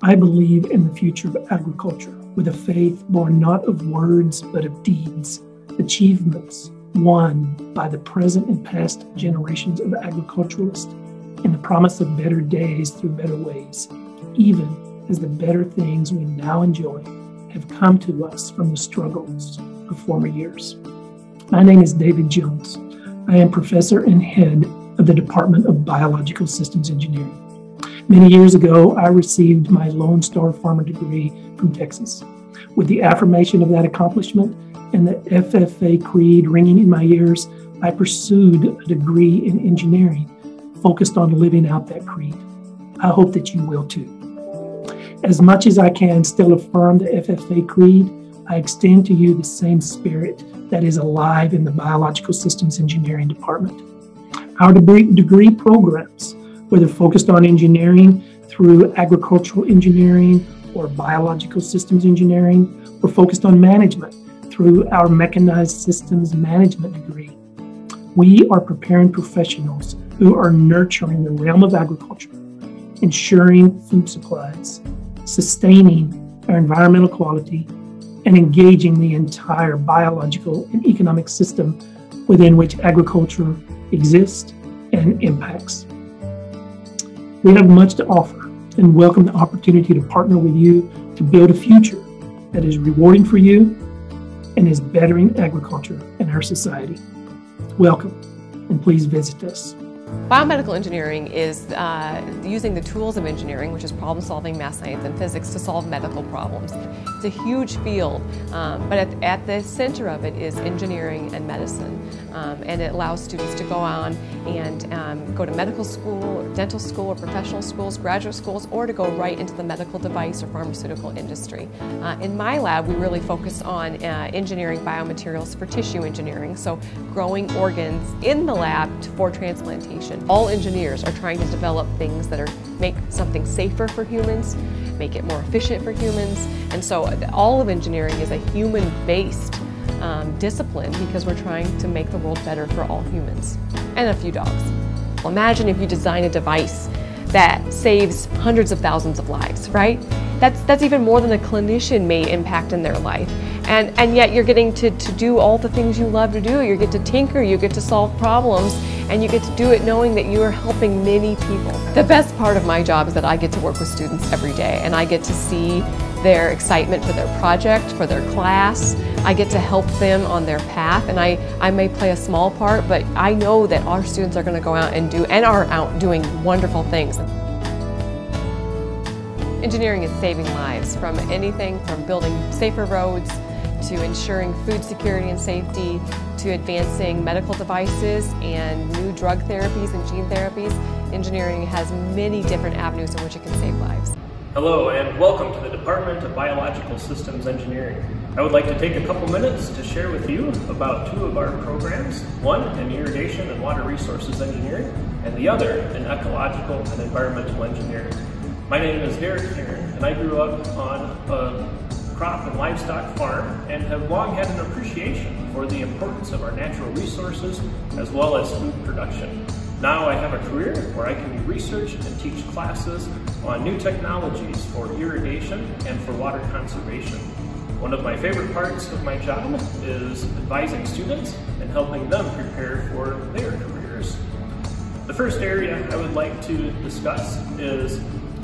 I believe in the future of agriculture with a faith born not of words but of deeds, achievements won by the present and past generations of agriculturalists, and the promise of better days through better ways, even as the better things we now enjoy have come to us from the struggles of former years. My name is David Jones. I am professor and head of the Department of Biological Systems Engineering. Many years ago, I received my Lone Star Farmer degree from Texas. With the affirmation of that accomplishment and the FFA creed ringing in my ears, I pursued a degree in engineering focused on living out that creed. I hope that you will too. As much as I can still affirm the FFA creed, I extend to you the same spirit that is alive in the Biological Systems Engineering Department. Our degree programs whether focused on engineering through agricultural engineering or biological systems engineering, or focused on management through our mechanized systems management degree. We are preparing professionals who are nurturing the realm of agriculture, ensuring food supplies, sustaining our environmental quality, and engaging the entire biological and economic system within which agriculture exists and impacts. We have much to offer and welcome the opportunity to partner with you to build a future that is rewarding for you and is bettering agriculture and our society. Welcome, and please visit us. Biomedical engineering is uh, using the tools of engineering, which is problem solving, math, science, and physics, to solve medical problems. It's a huge field, um, but at, at, the center of it is engineering and medicine. Um, and it allows students to go on and um, go to medical school, or dental school, or professional schools, graduate schools, or to go right into the medical device or pharmaceutical industry. Uh, in my lab, we really focus on uh, engineering biomaterials for tissue engineering, so growing organs in the lab for transplantation all engineers are trying to develop things that are make something safer for humans, make it more efficient for humans, and so all of engineering is a human-based um, discipline because we're trying to make the world better for all humans and a few dogs. Well, imagine if you design a device that saves hundreds of thousands of lives, right? That's, that's even more than a clinician may impact in their life. And, and yet you're getting to, to do all the things you love to do. You get to tinker, you get to solve problems, and you get to do it knowing that you are helping many people. The best part of my job is that I get to work with students every day and I get to see their excitement for their project, for their class. I get to help them on their path and I, I may play a small part, but I know that our students are going to go out and do and are out doing wonderful things. Engineering is saving lives from anything from building safer roads to ensuring food security and safety to advancing medical devices and new drug therapies and gene therapies. Engineering has many different avenues in which it can save lives. Hello and welcome to the Department of Biological Systems Engineering. I would like to take a couple minutes to share with you about two of our programs, one in irrigation and water resources engineering, and the other in ecological and environmental engineering. My name is Derek Heeren, and I grew up on a crop and livestock farm and have long had an appreciation for the importance of our natural resources as well as food production. Now I have a career where I can research and teach classes on new technologies for irrigation and for water conservation. One of my favorite parts of my job is advising students and helping them prepare for their careers. The first area I would like to discuss is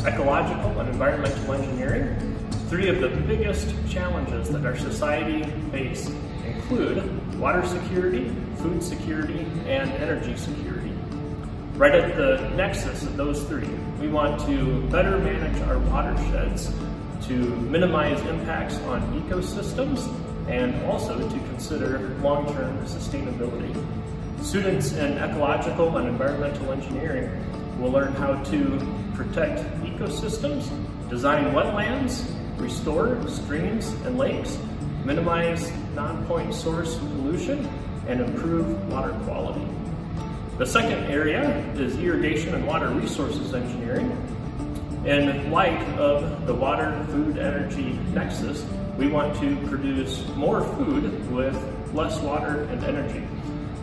ecological and environmental engineering, three of the biggest challenges that our society face include water security, food security, and energy security. Right at the nexus of those three, we want to better manage our watersheds to minimize impacts on ecosystems and also to consider long-term sustainability. Students in ecological and environmental engineering will learn how to protect ecosystems, design wetlands, restore streams and lakes, minimize non-point source pollution, and improve water quality. The second area is irrigation and water resources engineering. In light of the water, food, energy nexus, we want to produce more food with less water and energy.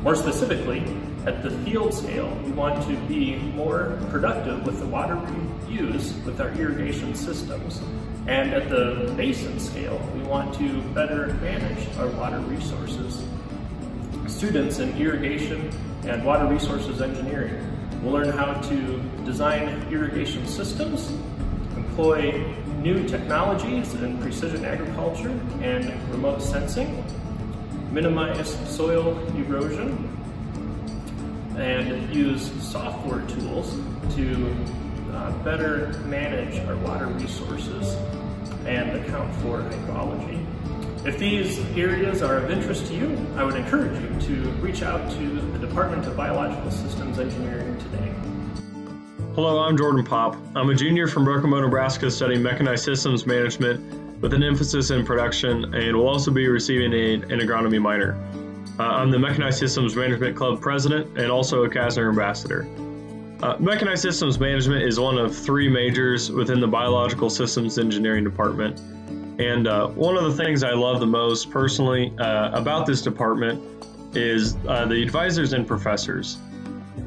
More specifically, at the field scale, we want to be more productive with the water we use with our irrigation systems. And at the basin scale, we want to better manage our water resources. Students in irrigation and water resources engineering will learn how to design irrigation systems, employ new technologies in precision agriculture and remote sensing, minimize soil erosion, and use software tools to uh, better manage our water resources and account for hydrology. If these areas are of interest to you, I would encourage you to reach out to the Department of Biological Systems Engineering today. Hello, I'm Jordan Pop. I'm a junior from Bow, Nebraska studying mechanized systems management with an emphasis in production and will also be receiving an agronomy minor. Uh, I'm the Mechanized Systems Management Club president and also a CASNR ambassador. Uh, Mechanized Systems Management is one of three majors within the Biological Systems Engineering Department. And uh, one of the things I love the most personally uh, about this department is uh, the advisors and professors.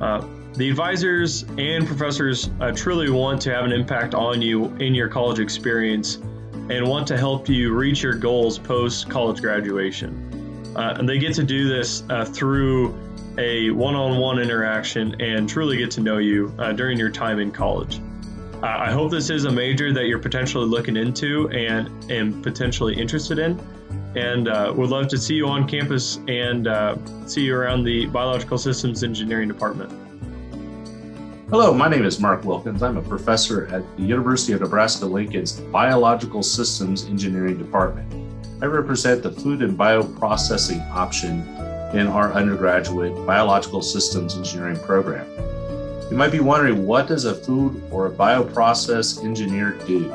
Uh, the advisors and professors truly want to have an impact on you in your college experience and want to help you reach your goals post college graduation. Uh, and they get to do this uh, through a one on one interaction and truly get to know you uh, during your time in college. I hope this is a major that you're potentially looking into and, and potentially interested in. And uh, would love to see you on campus and uh, see you around the Biological Systems Engineering Department. Hello, my name is Mark Wilkins. I'm a professor at the University of Nebraska Lincoln's Biological Systems Engineering Department. I represent the food and bioprocessing option in our undergraduate biological systems engineering program. You might be wondering, what does a food or a bioprocess engineer do?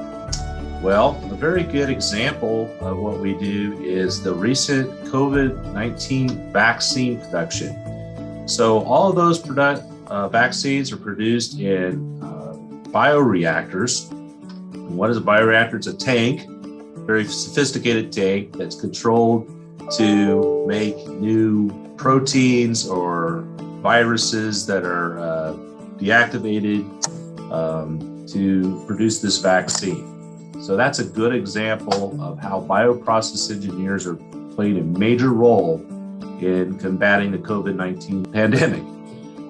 Well, a very good example of what we do is the recent COVID 19 vaccine production. So, all of those product, uh, vaccines are produced in uh, bioreactors. What is a bioreactor? It's a tank very sophisticated tank that's controlled to make new proteins or viruses that are uh, deactivated um, to produce this vaccine. So that's a good example of how bioprocess engineers are playing a major role in combating the COVID 19 pandemic.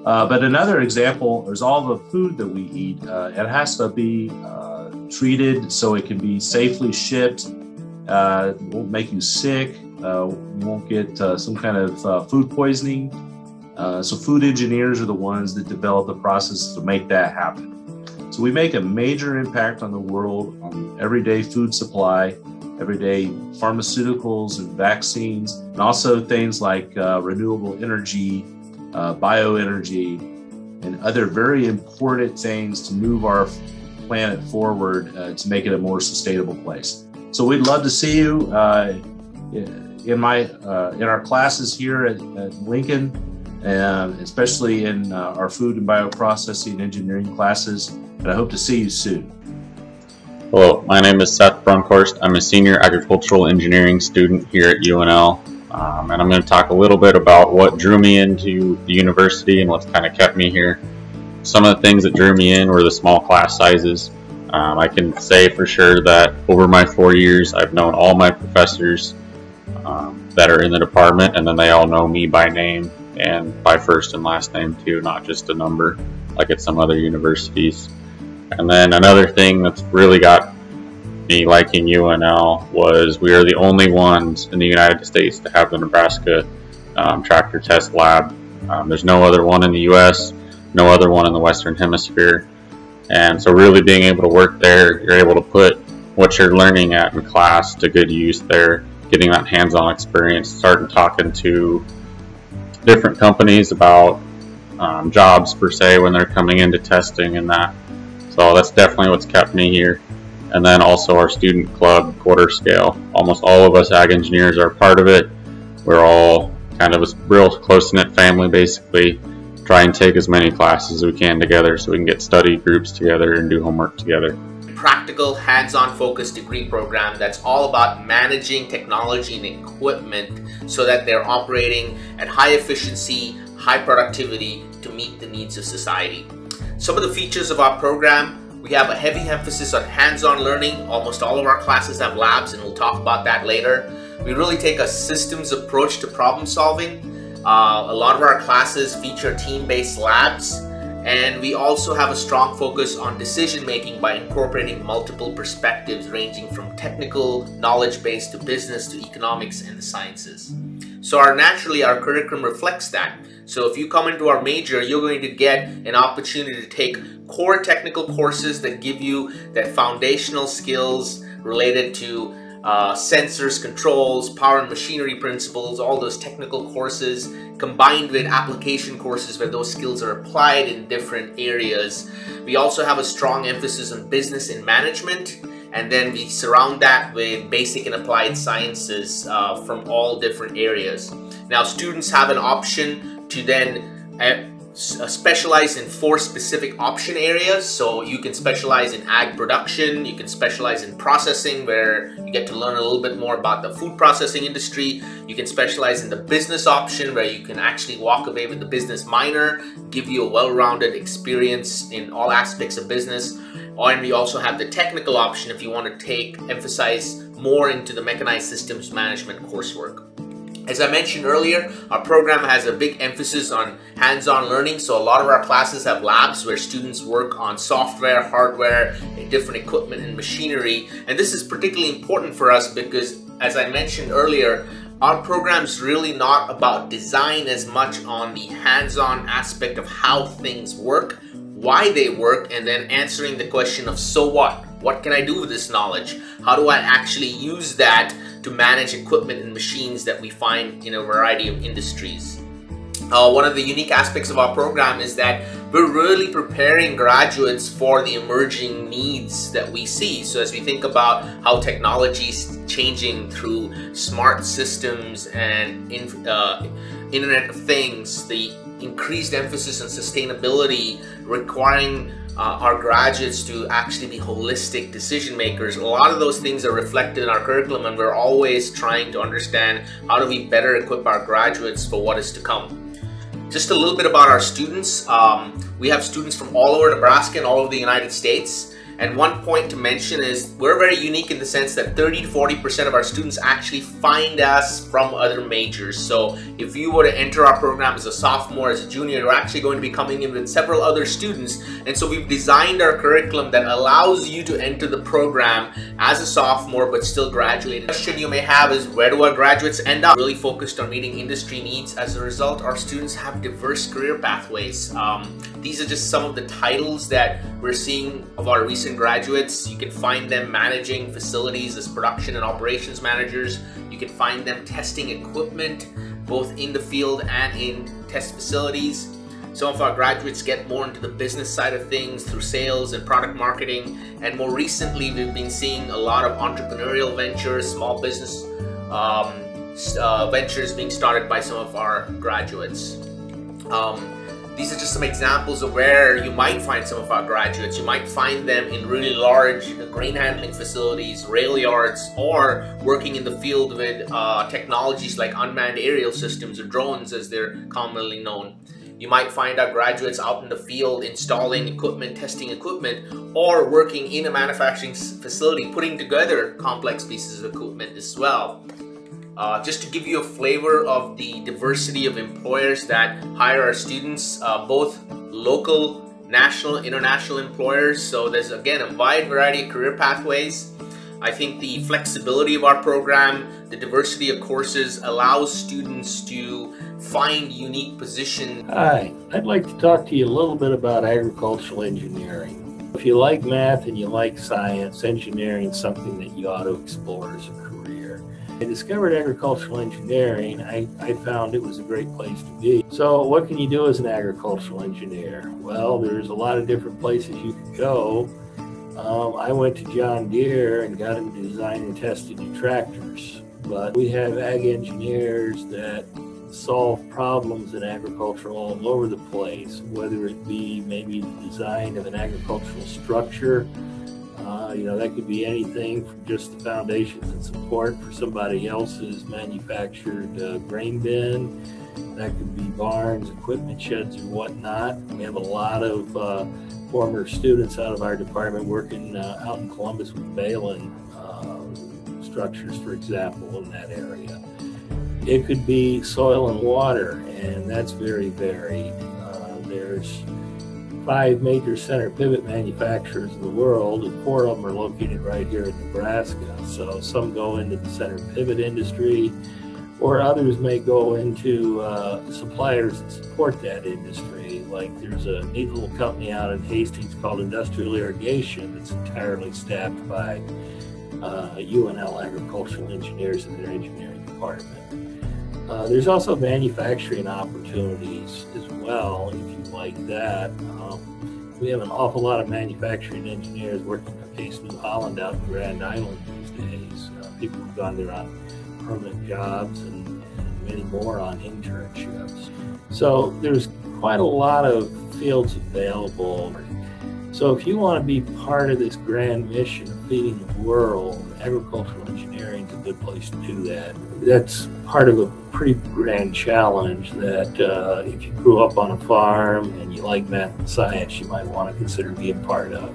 Uh, but another example is all the food that we eat. Uh, it has to be uh, treated so it can be safely shipped. Uh, won't make you sick. Uh, won't get some kind of food poisoning. So food engineers are the ones that develop the process to make that happen. So we make a major impact on the world on everyday food supply, everyday pharmaceuticals and vaccines, and also things like renewable energy, bioenergy, and other very important things to move our planet forward uh, to make it a more sustainable place. So we'd love to see you uh, in my uh, in our classes here at, at Lincoln, and especially in uh, our food and bioprocessing engineering classes. And I hope to see you soon. Hello, my name is Seth Brunkhorst. I'm a senior agricultural engineering student here at UNL. Um, and I'm going to talk a little bit about what drew me into the university and what's kind of kept me here some of the things that drew me in were the small class sizes. Um, I can say for sure that over my four years, I've known all my professors um, that are in the department, and then they all know me by name and by first and last name too, not just a number like at some other universities. And then another thing that's really got me liking UNL was we are the only ones in the United States to have the Nebraska um, tractor test lab. Um, there's no other one in the U.S no other one in the Western Hemisphere. And so, really being able to work there, you're able to put what you're learning at in class to good use there, getting that hands on experience, starting talking to different companies about um, jobs per se when they're coming into testing and that. So, that's definitely what's kept me here. And then also our student club, quarter scale. Almost all of us ag engineers are part of it. We're all kind of a real close knit family basically try and take as many classes as we can together so we can get study groups together and do homework together. practical, hands-on focused degree program that's all about managing technology and equipment so that they're operating at high efficiency, high productivity to meet the needs of society. Some of the features of our program, we have a heavy emphasis on hands-on learning. Almost all of our classes have labs and we'll talk about that later. We really take a systems approach to problem solving. Uh, a lot of our classes feature team-based labs and we also have a strong focus on decision making by incorporating multiple perspectives ranging from technical knowledge base to business to economics and the sciences. So our naturally our curriculum reflects that. So if you come into our major, you're going to get an opportunity to take core technical courses that give you that foundational skills related to uh, sensors, controls, power and machinery principles, all those technical courses combined with application courses where those skills are applied in different areas. We also have a strong emphasis on business and management and then we surround that with basic and applied sciences uh, from all different areas. Now students have an option to then uh, uh, specialize in four specific option areas. So you can specialize in ag production, you can specialize in processing where you get to learn a little bit more about the food processing industry. You can specialize in the business option where you can actually walk away with the business minor, give you a well-rounded experience in all aspects of business. And we also have the technical option if you want to take, emphasize more into the mechanized systems management coursework. As I mentioned earlier, our program has a big emphasis on hands-on learning, so a lot of our classes have labs where students work on software, hardware, different equipment and machinery. And this is particularly important for us because, as I mentioned earlier, our program is really not about design as much on the hands-on aspect of how things work, why they work, and then answering the question of so what? What can I do with this knowledge? How do I actually use that to manage equipment and machines that we find in a variety of industries. Uh, one of the unique aspects of our program is that we're really preparing graduates for the emerging needs that we see. So as we think about how technology is changing through smart systems and in, uh, Internet of Things, the increased emphasis on sustainability requiring uh, our graduates to actually be holistic decision makers. A lot of those things are reflected in our curriculum and we're always trying to understand how do we better equip our graduates for what is to come. Just a little bit about our students. Um, we have students from all over Nebraska and all over the United States. And one point to mention is we're very unique in the sense that 30 to 40% of our students actually find us from other majors. So if you were to enter our program as a sophomore, as a junior, you're actually going to be coming in with several other students. And so we've designed our curriculum that allows you to enter the program as a sophomore but still graduate. The question you may have is where do our graduates end up? Really focused on meeting industry needs. As a result, our students have diverse career pathways. Um, these are just some of the titles that we're seeing of our recent graduates. You can find them managing facilities as production and operations managers. You can find them testing equipment, both in the field and in test facilities. Some of our graduates get more into the business side of things through sales and product marketing. And more recently, we've been seeing a lot of entrepreneurial ventures, small business um, uh, ventures being started by some of our graduates. Um, these are just some examples of where you might find some of our graduates. You might find them in really large grain handling facilities, rail yards, or working in the field with uh, technologies like unmanned aerial systems or drones as they're commonly known. You might find our graduates out in the field installing equipment, testing equipment, or working in a manufacturing facility putting together complex pieces of equipment as well. Uh, just to give you a flavor of the diversity of employers that hire our students, uh, both local, national, international employers. So there's again a wide variety of career pathways. I think the flexibility of our program, the diversity of courses allows students to find unique positions. Hi, I'd like to talk to you a little bit about agricultural engineering. If you like math and you like science, engineering is something that you ought to explore as a career. I discovered agricultural engineering. I, I found it was a great place to be. So, what can you do as an agricultural engineer? Well, there's a lot of different places you can go. Um, I went to John Deere and got him to design and testing new tractors. But we have ag engineers that solve problems in agriculture all over the place, whether it be maybe the design of an agricultural structure Uh, you know, that could be anything from just the foundations and support for somebody else's manufactured uh, grain bin. That could be barns, equipment sheds, and whatnot. We have a lot of uh, former students out of our department working uh, out in Columbus with Behlen uh, structures, for example, in that area. It could be soil and water, and that's very varied. Uh, there's five major center pivot manufacturers in the world, and four of them are located right here in Nebraska. So some go into the center pivot industry, or others may go into uh, suppliers that support that industry. Like there's a neat little company out in Hastings called Industrial Irrigation that's entirely staffed by uh, UNL agricultural engineers in their engineering department. Uh, there's also manufacturing opportunities as well, like that. Um, we have an awful lot of manufacturing engineers working for Case New Holland out in Grand Island these days. Uh, people who've gone there on permanent jobs and, and many more on internships. So there's quite a lot of fields available. So if you want to be part of this grand mission of feeding the world, agricultural engineering is a good place to do that. That's part of a pretty grand challenge that uh, if you grew up on a farm and you like math and science, you might want to consider being part of.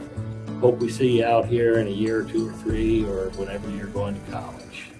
Hope we see you out here in a year or two or three or whenever you're going to college.